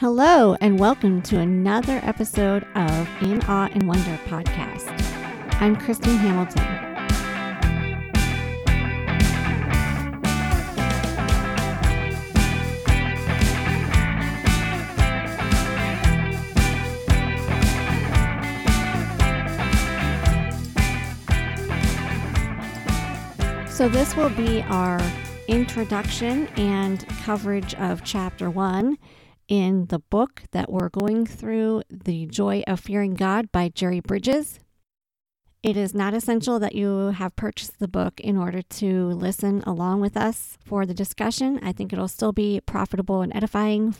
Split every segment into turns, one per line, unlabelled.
Hello, and welcome to another episode of In Awe and Wonder podcast. I'm Christine Hamilton. So, this will be our introduction and coverage of chapter one in the book that we're going through, The Joy of Fearing God by Jerry Bridges. It is not essential that you have purchased the book in order to listen along with us for the discussion. I think it'll still be profitable and edifying.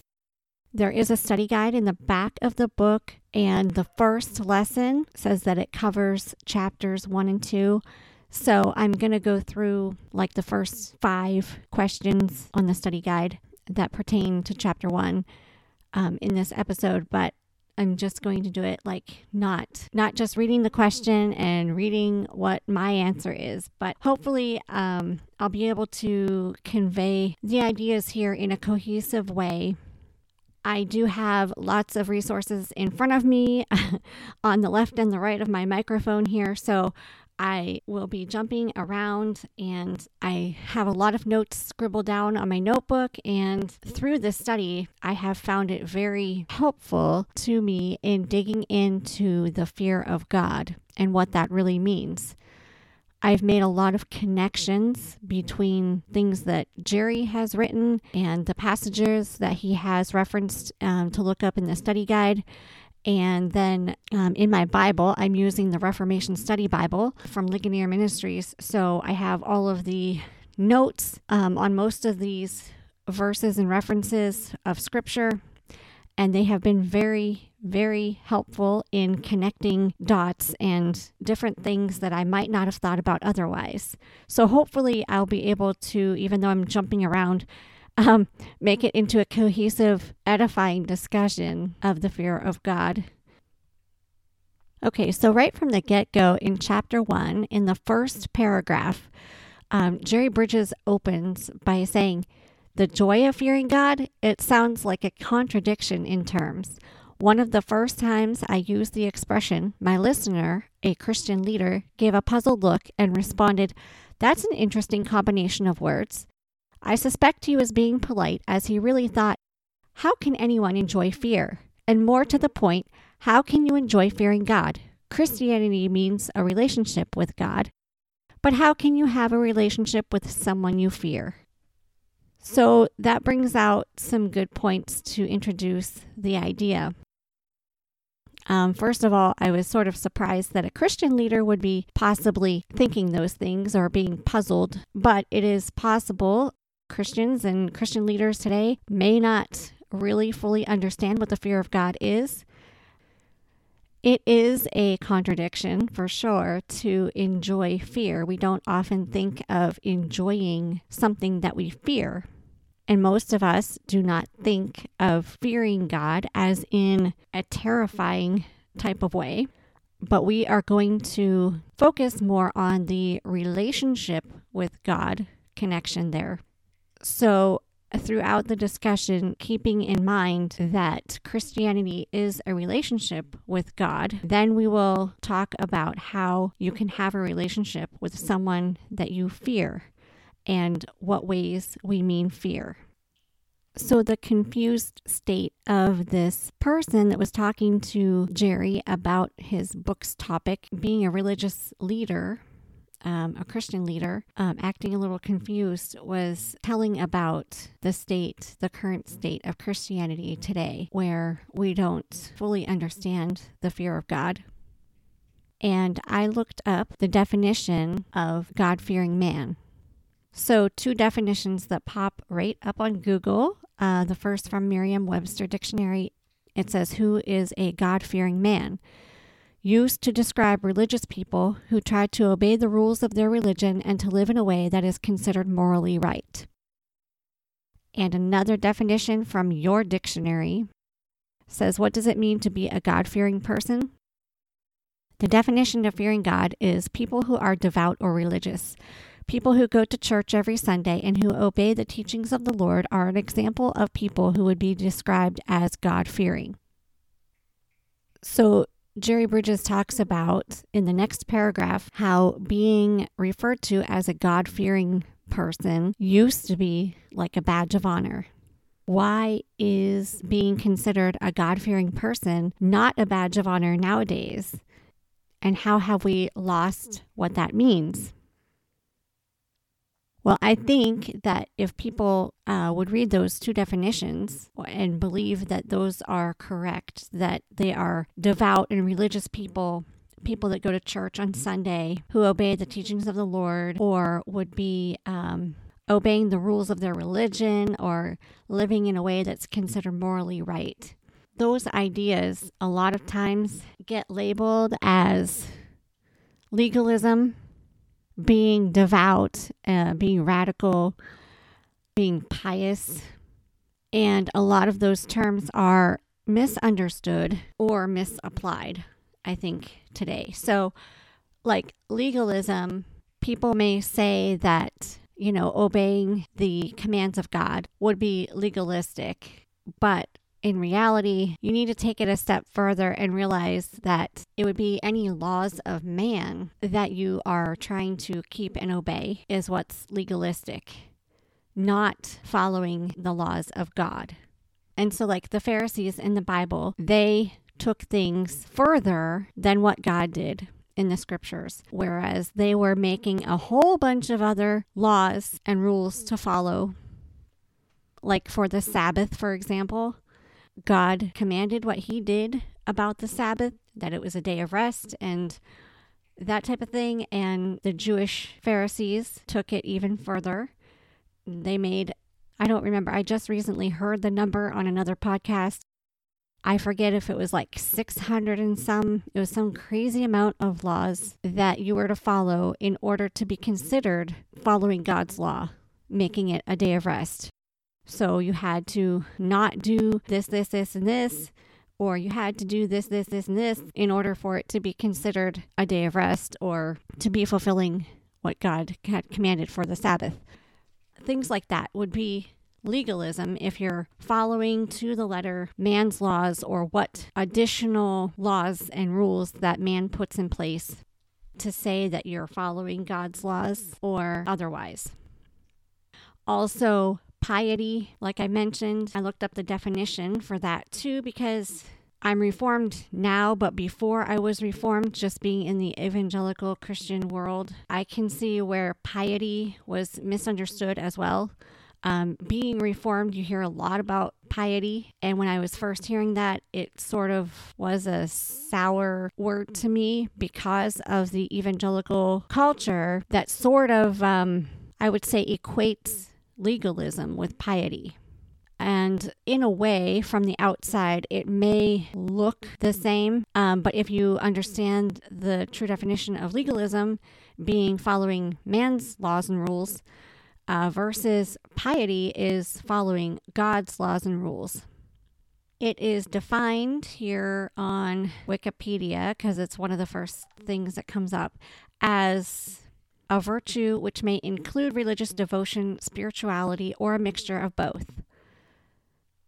There is a study guide in the back of the book, and the first lesson says that it covers chapters one and two. So I'm going to go through like the first five questions on the study guide that pertain to chapter one um, in this episode, but I'm just going to do it like not not just reading the question and reading what my answer is, but hopefully um, I'll be able to convey the ideas here in a cohesive way. I do have lots of resources in front of me on the left and the right of my microphone here, so I will be jumping around and I have a lot of notes scribbled down on my notebook. And through this study, I have found it very helpful to me in digging into the fear of God and what that really means. I've made a lot of connections between things that Jerry has written and the passages that he has referenced um, to look up in the study guide. And then um, in my Bible, I'm using the Reformation Study Bible from Ligonier Ministries. So I have all of the notes um, on most of these verses and references of Scripture. And they have been very, very helpful in connecting dots and different things that I might not have thought about otherwise. So hopefully, I'll be able to, even though I'm jumping around, um, make it into a cohesive, edifying discussion of the fear of God. Okay, so right from the get go in chapter one, in the first paragraph, um, Jerry Bridges opens by saying, The joy of fearing God, it sounds like a contradiction in terms. One of the first times I used the expression, my listener, a Christian leader, gave a puzzled look and responded, That's an interesting combination of words. I suspect he was being polite as he really thought, How can anyone enjoy fear? And more to the point, how can you enjoy fearing God? Christianity means a relationship with God. But how can you have a relationship with someone you fear? So that brings out some good points to introduce the idea. Um, first of all, I was sort of surprised that a Christian leader would be possibly thinking those things or being puzzled, but it is possible Christians and Christian leaders today may not really fully understand what the fear of God is. It is a contradiction for sure to enjoy fear. We don't often think of enjoying something that we fear. And most of us do not think of fearing God as in a terrifying type of way. But we are going to focus more on the relationship with God connection there. So, uh, throughout the discussion, keeping in mind that Christianity is a relationship with God, then we will talk about how you can have a relationship with someone that you fear and what ways we mean fear. So, the confused state of this person that was talking to Jerry about his book's topic, being a religious leader, um, a Christian leader, um, acting a little confused, was telling about the state, the current state of Christianity today, where we don't fully understand the fear of God. And I looked up the definition of God fearing man. So, two definitions that pop right up on Google. Uh, the first from Merriam Webster Dictionary it says, Who is a God fearing man? Used to describe religious people who try to obey the rules of their religion and to live in a way that is considered morally right. And another definition from your dictionary says, What does it mean to be a God fearing person? The definition of fearing God is people who are devout or religious, People who go to church every Sunday and who obey the teachings of the Lord are an example of people who would be described as God fearing. So, Jerry Bridges talks about in the next paragraph how being referred to as a God fearing person used to be like a badge of honor. Why is being considered a God fearing person not a badge of honor nowadays? And how have we lost what that means? Well, I think that if people uh, would read those two definitions and believe that those are correct, that they are devout and religious people, people that go to church on Sunday, who obey the teachings of the Lord, or would be um, obeying the rules of their religion or living in a way that's considered morally right. Those ideas a lot of times get labeled as legalism being devout, uh, being radical, being pious. And a lot of those terms are misunderstood or misapplied, I think, today. So, like legalism, people may say that, you know, obeying the commands of God would be legalistic, but in reality, you need to take it a step further and realize that it would be any laws of man that you are trying to keep and obey is what's legalistic, not following the laws of God. And so, like the Pharisees in the Bible, they took things further than what God did in the scriptures, whereas they were making a whole bunch of other laws and rules to follow. Like for the Sabbath, for example, God commanded what he did about the Sabbath, that it was a day of rest and that type of thing. And the Jewish Pharisees took it even further. They made, I don't remember, I just recently heard the number on another podcast. I forget if it was like 600 and some, it was some crazy amount of laws that you were to follow in order to be considered following God's law, making it a day of rest. So you had to not do this, this, this, and this, or you had to do this, this, this, and this in order for it to be considered a day of rest or to be fulfilling what God had commanded for the Sabbath. Things like that would be legalism if you're following to the letter man's laws or what additional laws and rules that man puts in place to say that you're following God's laws or otherwise. Also, piety, like I mentioned. I looked up the definition for that too because I'm reformed now, but before I was reformed, just being in the evangelical Christian world, I can see where piety was misunderstood as well. Um, being reformed, you hear a lot about piety. And when I was first hearing that, it sort of was a sour word to me because of the evangelical culture that sort of, um, I would say, equates legalism with piety. And in a way, from the outside, it may look the same. Um, but if you understand the true definition of legalism being following man's laws and rules, uh, versus piety is following God's laws and rules. It is defined here on Wikipedia because it's one of the first things that comes up as a virtue which may include religious devotion, spirituality, or a mixture of both.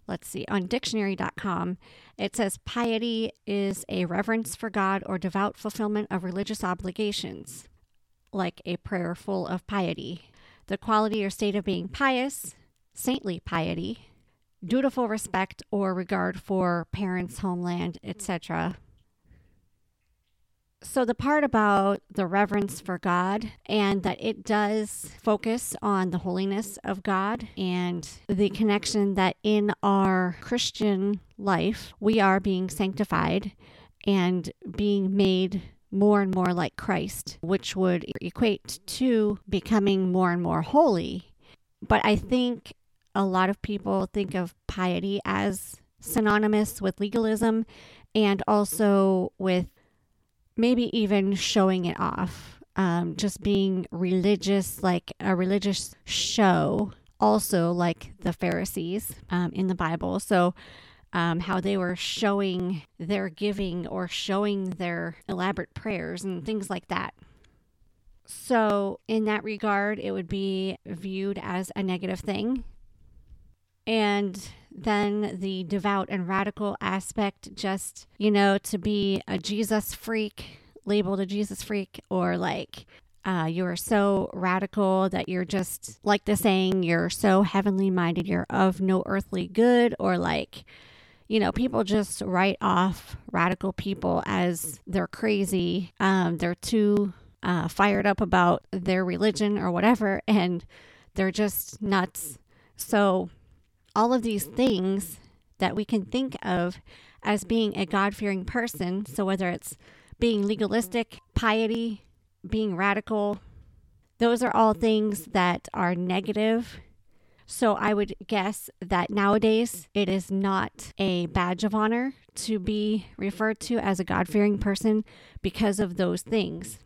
Let's see, on dictionary.com, it says piety is a reverence for God or devout fulfillment of religious obligations, like a prayer full of piety. The quality or state of being pious, saintly piety, dutiful respect or regard for parents, homeland, etc., so, the part about the reverence for God and that it does focus on the holiness of God and the connection that in our Christian life we are being sanctified and being made more and more like Christ, which would equate to becoming more and more holy. But I think a lot of people think of piety as synonymous with legalism and also with maybe even showing it off, um, just being religious, like a religious show, also like the Pharisees um, in the Bible. So, um, how they were showing their giving or showing their elaborate prayers and things like that. So, in that regard, it would be viewed as a negative thing. And then the devout and radical aspect, just, you know, to be a Jesus freak, labeled a Jesus freak, or like uh, you are so radical that you're just like the saying, you're so heavenly minded, you're of no earthly good, or like, you know, people just write off radical people as they're crazy, um, they're too uh, fired up about their religion or whatever, and they're just nuts. So, all of these things that we can think of as being a God fearing person, so whether it's being legalistic, piety, being radical, those are all things that are negative. So I would guess that nowadays it is not a badge of honor to be referred to as a God fearing person because of those things.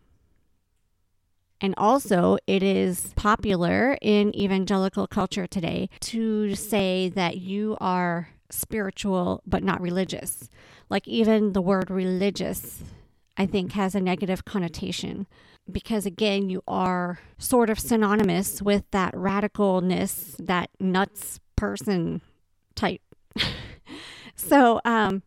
And also, it is popular in evangelical culture today to say that you are spiritual but not religious. Like, even the word religious, I think, has a negative connotation because, again, you are sort of synonymous with that radicalness, that nuts person type. so, um,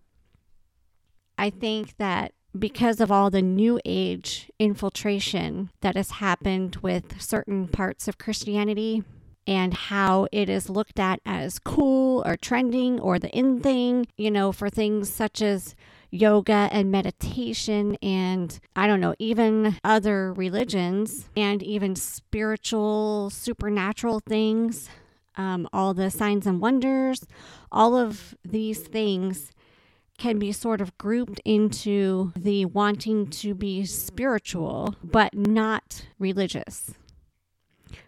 I think that because of all the new age infiltration that has happened with certain parts of Christianity and how it is looked at as cool or trending or the in thing, you know, for things such as yoga and meditation and I don't know, even other religions and even spiritual, supernatural things, um, all the signs and wonders, all of these things can be sort of grouped into the wanting to be spiritual but not religious.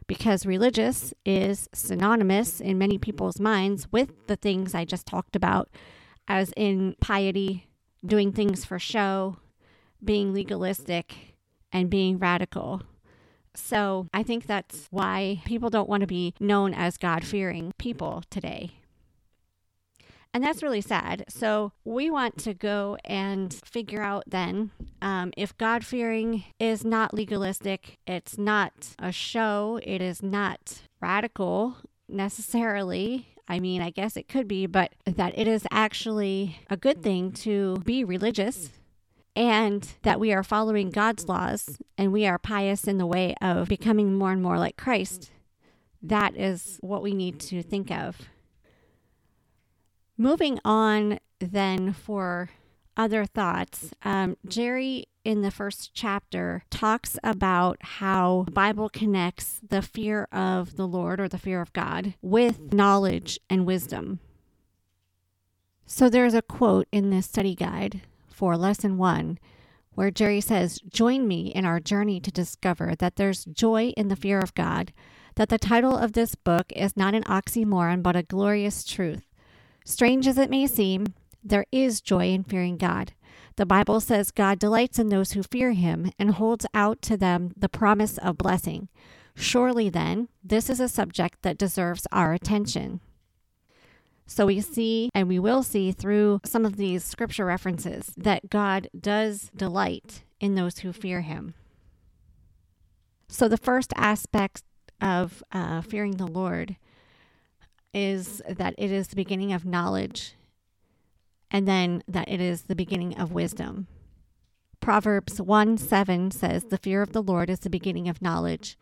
Because religious is synonymous in many people's minds with the things I just talked about, as in piety, doing things for show, being legalistic, and being radical. So I think that's why people don't want to be known as God fearing people today. And that's really sad. So we want to go and figure out then um, if God fearing is not legalistic, it's not a show, it is not radical necessarily. I mean, I guess it could be, but that it is actually a good thing to be religious and that we are following God's laws and we are pious in the way of becoming more and more like Christ. That is what we need to think of. Moving on then for other thoughts, um, Jerry in the first chapter talks about how Bible connects the fear of the Lord or the fear of God with knowledge and wisdom. So there's a quote in this study guide for lesson one where Jerry says, Join me in our journey to discover that there's joy in the fear of God, that the title of this book is not an oxymoron but a glorious truth Strange as it may seem, there is joy in fearing God. The Bible says God delights in those who fear him and holds out to them the promise of blessing. Surely, then, this is a subject that deserves our attention. So we see, and we will see through some of these scripture references, that God does delight in those who fear him. So the first aspect of uh, fearing the Lord is that it is the beginning of knowledge and then that it is the beginning of wisdom. Proverbs 1 7 says, The fear of the Lord is the beginning of knowledge.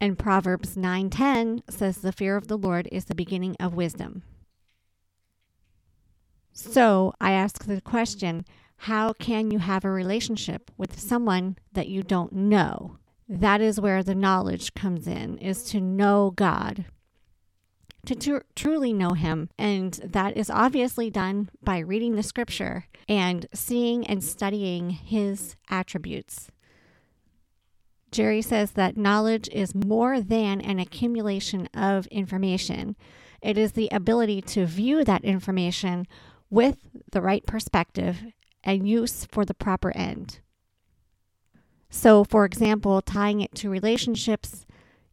And Proverbs 9:10 says the fear of the Lord is the beginning of wisdom. So, I ask the question, how can you have a relationship with someone that you don't know? That is where the knowledge comes in, is to know God to tr- truly know Him. And that is obviously done by reading the scripture and seeing and studying His attributes. Jerry says that knowledge is more than an accumulation of information. It is the ability to view that information with the right perspective and use for the proper end. So, for example, tying it to relationships,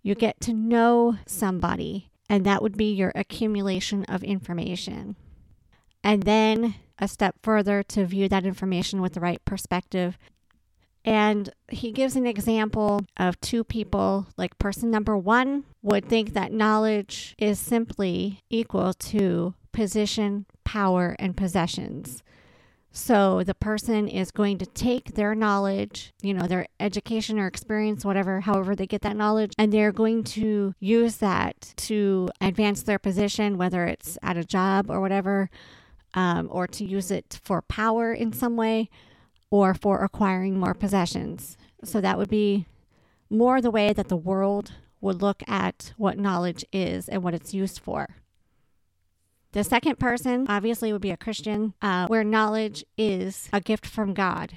you get to know somebody and that would be your accumulation of information. And then a step further to view that information with the right perspective And he gives an example of two people. Like, person number one would think that knowledge is simply equal to position, power, and possessions. So the person is going to take their knowledge, you know, their education or experience, whatever, however they get that knowledge, and they're going to use that to advance their position, whether it's at a job or whatever, um, or to use it for power in some way, or for acquiring more possessions. So that would be more the way that the world would look at what knowledge is and what it's used for. The second person obviously would be a Christian, uh, where knowledge is a gift from God.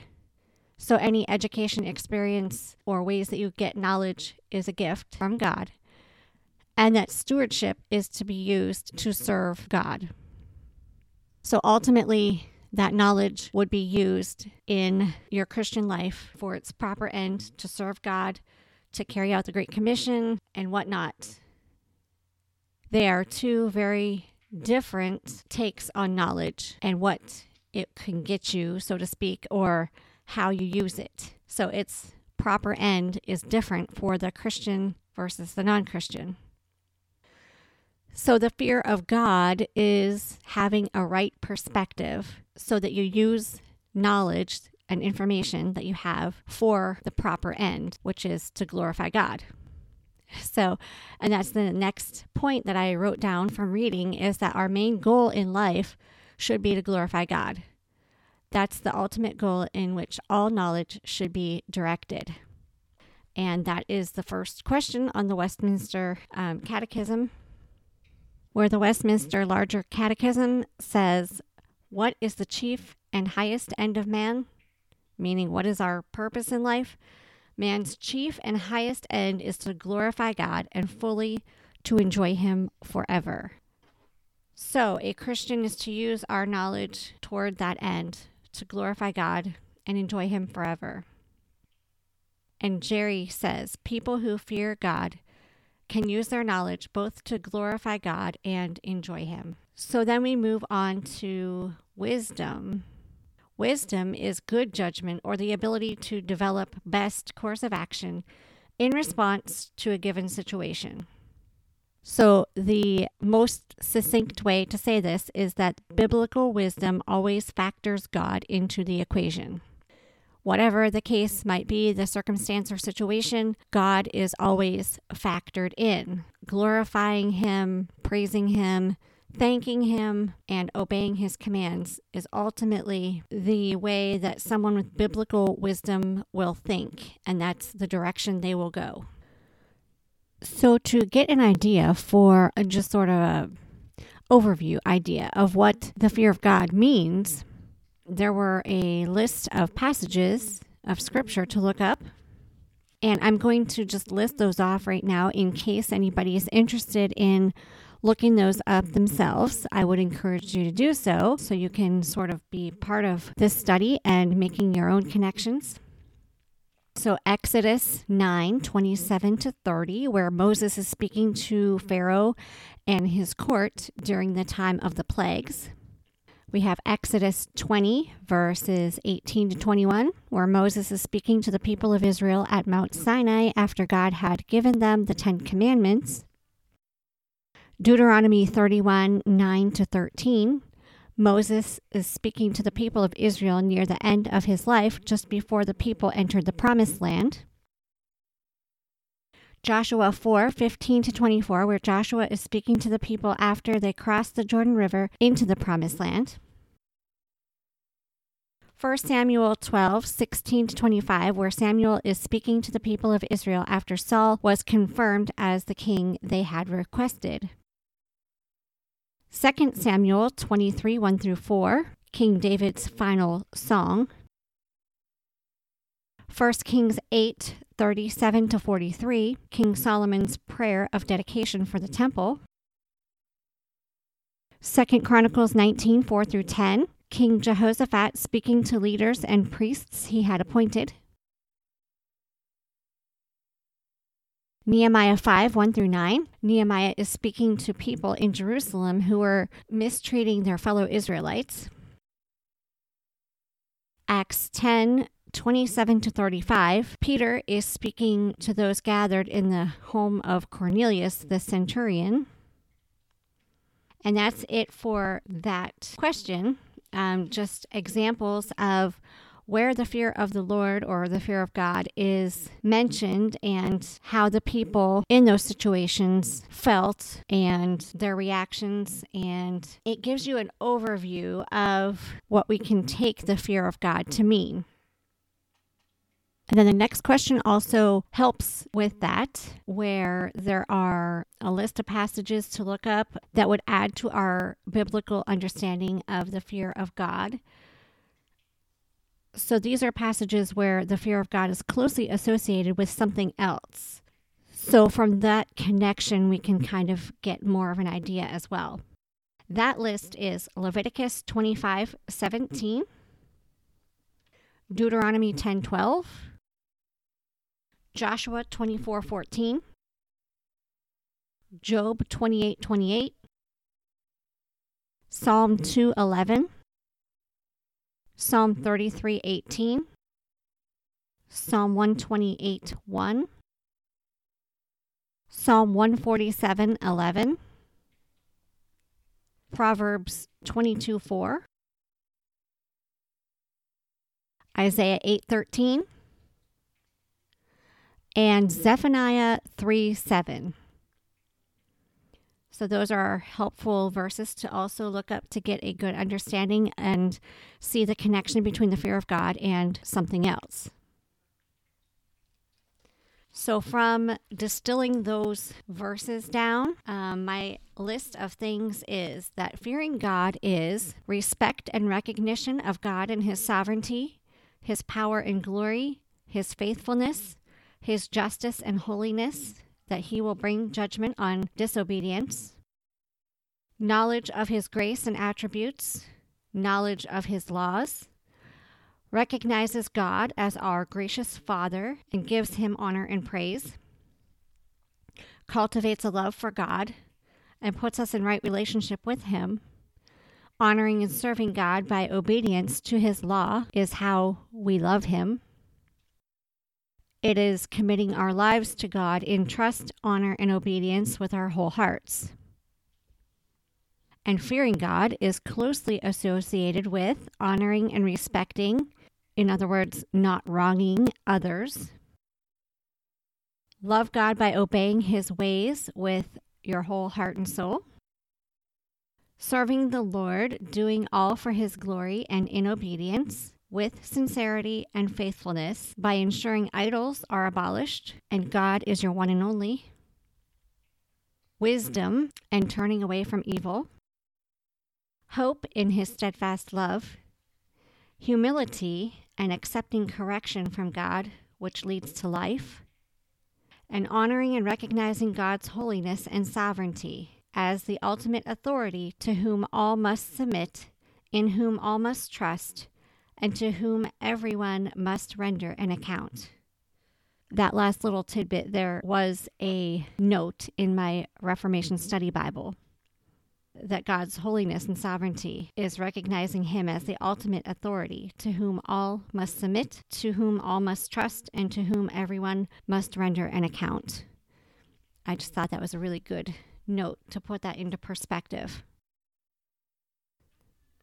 So any education, experience, or ways that you get knowledge is a gift from God. And that stewardship is to be used to serve God. So ultimately, that knowledge would be used in your Christian life for its proper end to serve God, to carry out the Great Commission, and whatnot. They are two very different takes on knowledge and what it can get you, so to speak, or how you use it. So its proper end is different for the Christian versus the non Christian. So the fear of God is having a right perspective so that you use knowledge and information that you have for the proper end, which is to glorify God. So, and that's the next point that I wrote down from reading is that our main goal in life should be to glorify God. That's the ultimate goal in which all knowledge should be directed. And that is the first question on the Westminster um, Catechism, where the Westminster Larger Catechism says, What is the chief and highest end of man? Meaning, what is our purpose in life? Man's chief and highest end is to glorify God and fully to enjoy Him forever. So, a Christian is to use our knowledge toward that end to glorify God and enjoy Him forever. And Jerry says people who fear God can use their knowledge both to glorify God and enjoy Him. So then we move on to wisdom. Wisdom is good judgment or the ability to develop best course of action in response to a given situation. So, the most succinct way to say this is that biblical wisdom always factors God into the equation. Whatever the case might be, the circumstance or situation, God is always factored in. Glorifying Him, praising Him, thanking him and obeying his commands is ultimately the way that someone with biblical wisdom will think, and that's the direction they will go. So, to get an idea for just sort of a overview idea of what the fear of God means, there were a list of passages of scripture to look up. And I'm going to just list those off right now in case anybody is interested in looking those up themselves, I would encourage you to do so so you can sort of be part of this study and making your own connections. So, Exodus 9 27 to 30, where Moses is speaking to Pharaoh and his court during the time of the plagues. We have Exodus 20, verses 18 to 21, where Moses is speaking to the people of Israel at Mount Sinai after God had given them the Ten Commandments. Deuteronomy 31 9 to 13. Moses is speaking to the people of Israel near the end of his life, just before the people entered the promised land. Joshua 4 15 to 24, where Joshua is speaking to the people after they crossed the Jordan River into the promised land. 1 Samuel 12, 16 to 25, where Samuel is speaking to the people of Israel after Saul was confirmed as the king they had requested. 2 Samuel 23 1 through 4, King David's final song. 1 Kings 8 37 to 43, King Solomon's prayer of dedication for the temple. 2 Chronicles 19 4 through 10, King Jehoshaphat speaking to leaders and priests he had appointed. Nehemiah 5 1 through 9. Nehemiah is speaking to people in Jerusalem who were mistreating their fellow Israelites. Acts 10 27 to 35, Peter is speaking to those gathered in the home of Cornelius the centurion. And that's it for that question. Um, just examples of where the fear of the Lord or the fear of God is mentioned and how the people in those situations felt and their reactions. And it gives you an overview of what we can take the fear of God to mean. And then the next question also helps with that, where there are a list of passages to look up that would add to our biblical understanding of the fear of God. So these are passages where the fear of God is closely associated with something else. So from that connection, we can kind of get more of an idea as well. That list is Leviticus 25 17, Deuteronomy 10 12, Joshua 24 14, Job 28 28, Psalm 2 11, Psalm 33 18, Psalm 128 1, Psalm 147 11, Proverbs 22 4, Isaiah 8 13, and Zephaniah 3 7. So, those are helpful verses to also look up to get a good understanding and see the connection between the fear of God and something else. So, from distilling those verses down, um, my list of things is that fearing God is respect and recognition of God and His sovereignty, His power and glory, His faithfulness, His justice and holiness, that he will bring judgment on disobedience, knowledge of his grace and attributes, knowledge of his laws, recognizes God as our gracious Father and gives him honor and praise, cultivates a love for God and puts us in right relationship with him. Honoring and serving God by obedience to his law is how we love him. It is committing our lives to God in trust, honor, and obedience with our whole hearts. And fearing God is closely associated with honoring and respecting, in other words, not wronging others. Love God by obeying his ways with your whole heart and soul. Serving the Lord, doing all for his glory and in obedience with sincerity and faithfulness by ensuring idols are abolished and God is your one and only, wisdom and turning away from evil, hope in his steadfast love, humility and accepting correction from God, which leads to life, and honoring and recognizing God's holiness and sovereignty as the ultimate authority to whom all must submit, in whom all must trust and to whom everyone must render an account. That last little tidbit there was a note in my Reformation Study Bible that God's holiness and sovereignty is recognizing Him as the ultimate authority to whom all must submit, to whom all must trust, and to whom everyone must render an account. I just thought that was a really good note to put that into perspective.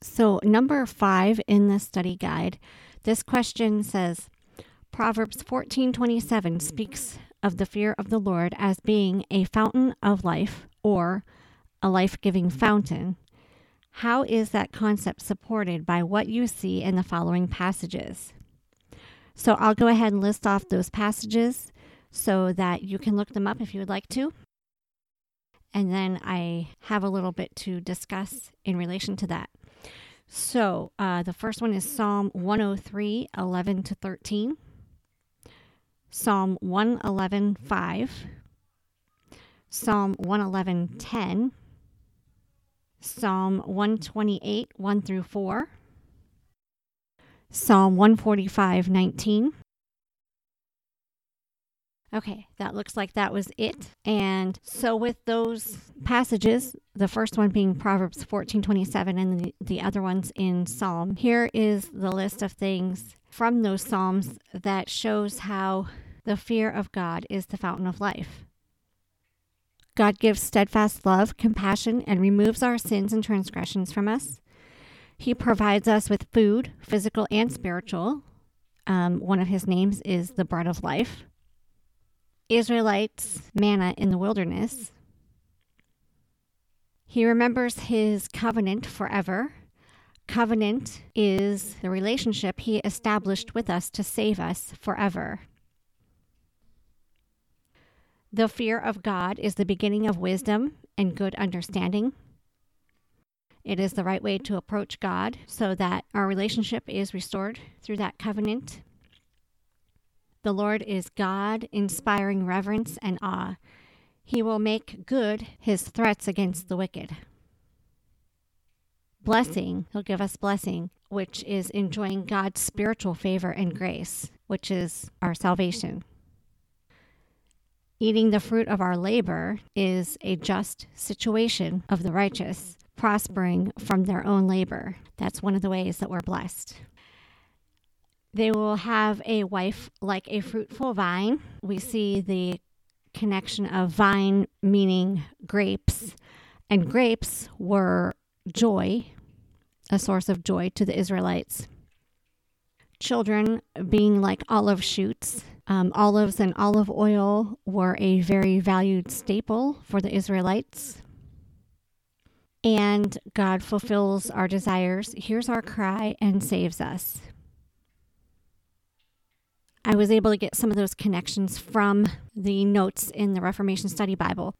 So, number five in the study guide, this question says Proverbs 14:27 speaks of the fear of the Lord as being a fountain of life or a life-giving fountain. How is that concept supported by what you see in the following passages? So, I'll go ahead and list off those passages so that you can look them up if you would like to. And then I have a little bit to discuss in relation to that. So uh, the first one is Psalm 103, 11 to 13, Psalm 111, 5, Psalm 111, 10, Psalm 128, 1 through 4, Psalm 145, 19, Okay, that looks like that was it. And so with those passages, the first one being Proverbs 14:27 and the, the other ones in Psalm. Here is the list of things from those psalms that shows how the fear of God is the fountain of life. God gives steadfast love, compassion, and removes our sins and transgressions from us. He provides us with food, physical and spiritual. Um, one of his names is the bread of life. Israelites manna in the wilderness. He remembers his covenant forever. Covenant is the relationship he established with us to save us forever. The fear of God is the beginning of wisdom and good understanding. It is the right way to approach God so that our relationship is restored through that covenant. The Lord is God, inspiring reverence and awe. He will make good his threats against the wicked. Blessing, he'll give us blessing, which is enjoying God's spiritual favor and grace, which is our salvation. Eating the fruit of our labor is a just situation of the righteous, prospering from their own labor. That's one of the ways that we're blessed. They will have a wife like a fruitful vine. We see the connection of vine meaning grapes, and grapes were joy, a source of joy to the Israelites. Children being like olive shoots. Um, olives and olive oil were a very valued staple for the Israelites. And God fulfills our desires, hears our cry, and saves us. I was able to get some of those connections from the notes in the Reformation Study Bible.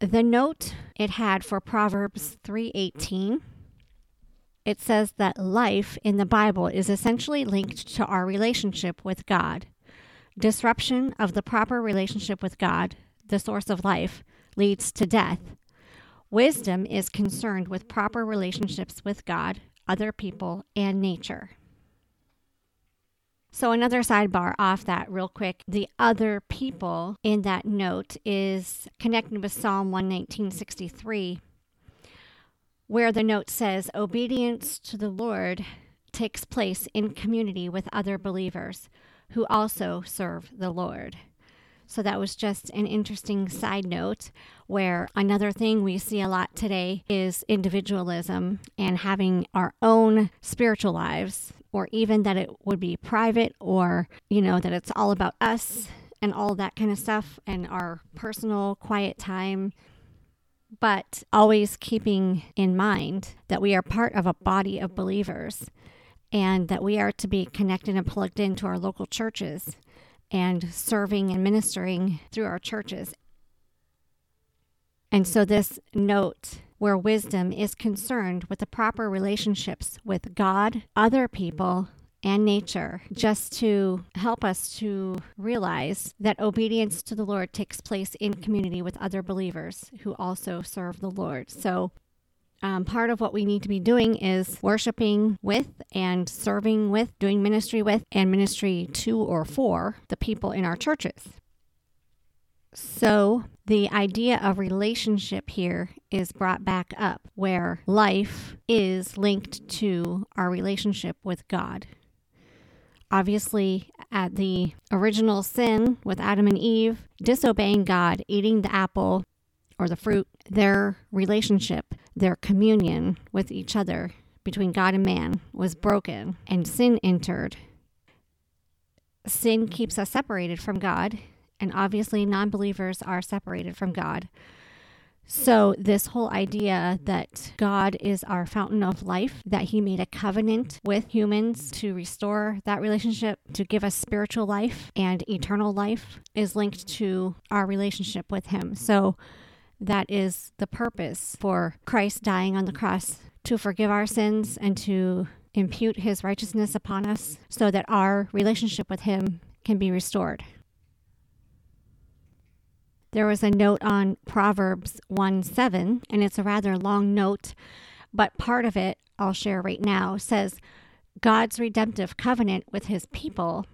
The note it had for Proverbs 3:18 it says that life in the Bible is essentially linked to our relationship with God. Disruption of the proper relationship with God, the source of life, leads to death. Wisdom is concerned with proper relationships with God, other people, and nature. So, another sidebar off that, real quick. The other people in that note is connected with Psalm 119.63, where the note says, Obedience to the Lord takes place in community with other believers who also serve the Lord. So that was just an interesting side note where another thing we see a lot today is individualism and having our own spiritual lives or even that it would be private or, you know, that it's all about us and all that kind of stuff and our personal quiet time. But always keeping in mind that we are part of a body of believers and that we are to be connected and plugged into our local churches and serving and ministering through our churches. And so, this note where wisdom is concerned with the proper relationships with God, other people, and nature, just to help us to realize that obedience to the Lord takes place in community with other believers who also serve the Lord. So, um, part of what we need to be doing is worshiping with and serving with, doing ministry with, and ministry to or for the people in our churches. So, the idea of relationship here is brought back up where life is linked to our relationship with God. Obviously, at the original sin with Adam and Eve, disobeying God, eating the apple or the fruit, their relationship, their communion with each other between God and man was broken and sin entered. Sin keeps us separated from God and obviously, non believers are separated from God. So, this whole idea that God is our fountain of life, that He made a covenant with humans to restore that relationship, to give us spiritual life and eternal life, is linked to our relationship with Him. So, that is the purpose for Christ dying on the cross to forgive our sins and to impute His righteousness upon us so that our relationship with Him can be restored. There was a note on Proverbs 1 7, and it's a rather long note, but part of it I'll share right now says God's redemptive covenant with his people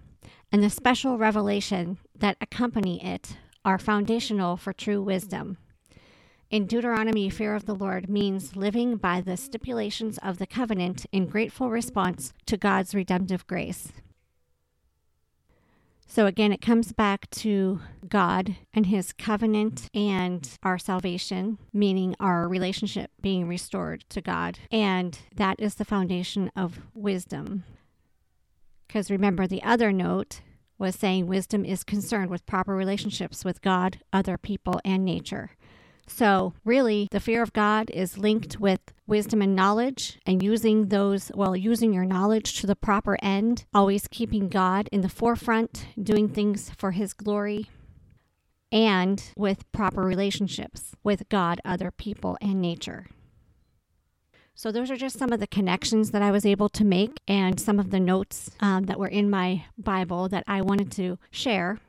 and the special revelation that accompany it are foundational for true wisdom. In Deuteronomy, fear of the Lord means living by the stipulations of the covenant in grateful response to God's redemptive grace. So again, it comes back to God and His covenant and our salvation, meaning our relationship being restored to God. And that is the foundation of wisdom. Because remember, the other note was saying wisdom is concerned with proper relationships with God, other people, and nature. So, really, the fear of God is linked with wisdom and knowledge, and using those, well, using your knowledge to the proper end, always keeping God in the forefront, doing things for His glory, and with proper relationships with God, other people, and nature. So, those are just some of the connections that I was able to make and some of the notes um, that were in my Bible that I wanted to share.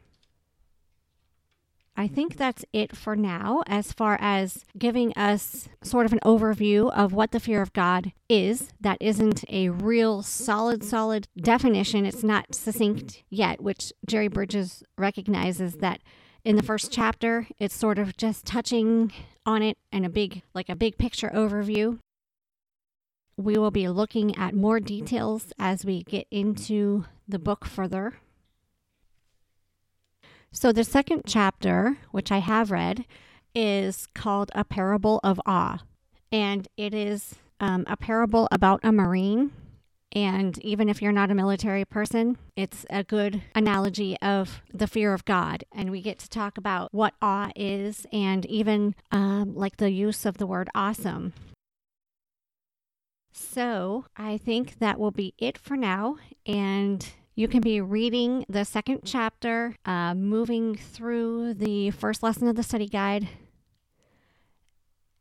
I mm-hmm. think that's it for now, as far as giving us sort of an overview of what the fear of God is. That isn't a real solid, solid definition. It's not succinct yet, which Jerry Bridges recognizes that in the first chapter, it's sort of just touching on it and a big, like a big picture overview. We will be looking at more details as we get into the book further. So, the second chapter, which I have read, is called A Parable of Awe. And it is um, a parable about a Marine. And even if you're not a military person, it's a good analogy of the fear of God. And we get to talk about what awe is and even um, like the use of the word awesome. So I think that will be it for now. And you can be reading the second chapter, uh, moving through the first lesson of the study guide.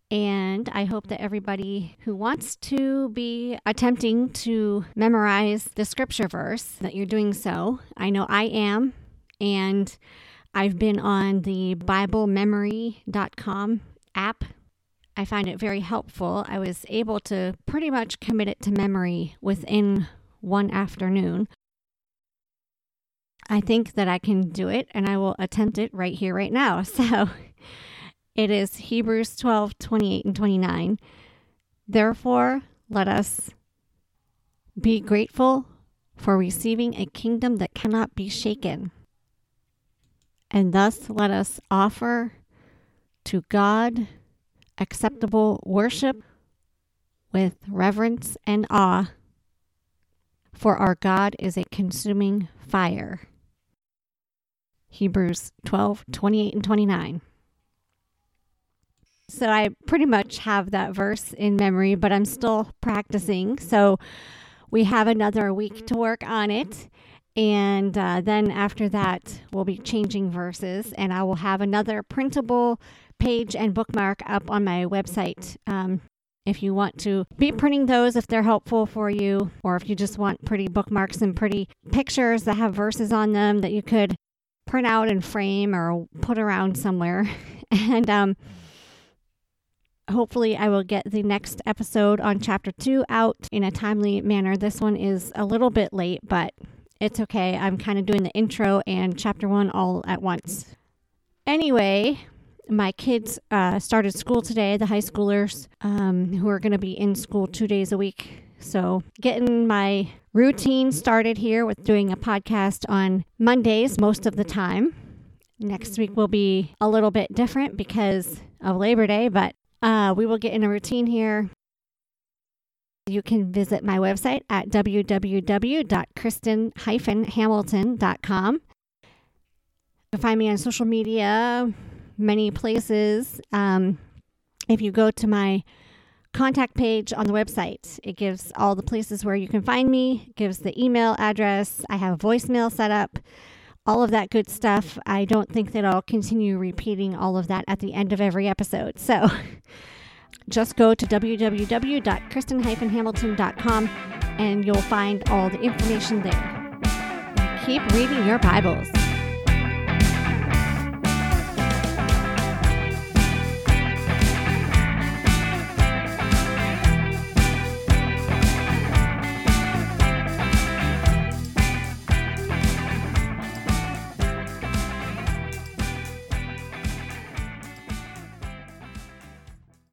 And I hope that everybody who wants to be attempting to memorize the scripture verse, that you're doing so. I know I am. And I've been on the BibleMemory.com app. I find it very helpful. I was able to pretty much commit it to memory within one afternoon. I think that I can do it and I will attempt it right here, right now. So it is Hebrews 12, 28 and 29. Therefore, let us be grateful for receiving a kingdom that cannot be shaken. And thus let us offer to God acceptable worship with reverence and awe, for our God is a consuming fire. Hebrews 12, 28, and 29. So I pretty much have that verse in memory, but I'm still practicing. So we have another week to work on it. And uh, then after that, we'll be changing verses, and I will have another printable page and bookmark up on my website. Um, if you want to be printing those, if they're helpful for you, or if you just want pretty bookmarks and pretty pictures that have verses on them that you could print out and frame or put around somewhere. and um, hopefully, I will get the next episode on chapter two out in a timely manner. This one is a little bit late, but it's okay. I'm kind of doing the intro and chapter one all at once. Anyway, my kids uh, started school today, the high schoolers um, who are going to be in school two days a week. So, getting my routine started here with doing a podcast on Mondays most of the time. Next week will be a little bit different because of Labor Day, but uh, we will get in a routine here. You can visit my website at www.kristen-hamilton.com. You can find me on social media, many places. Um, if you go to my contact page on the website. It gives all the places where you can find me, gives the email address. I have a voicemail set up, all of that good stuff. I don't think that I'll continue repeating all of that at the end of every episode. So just go to www.kristen-hamilton.com and you'll find all the information there. Keep reading your Bibles.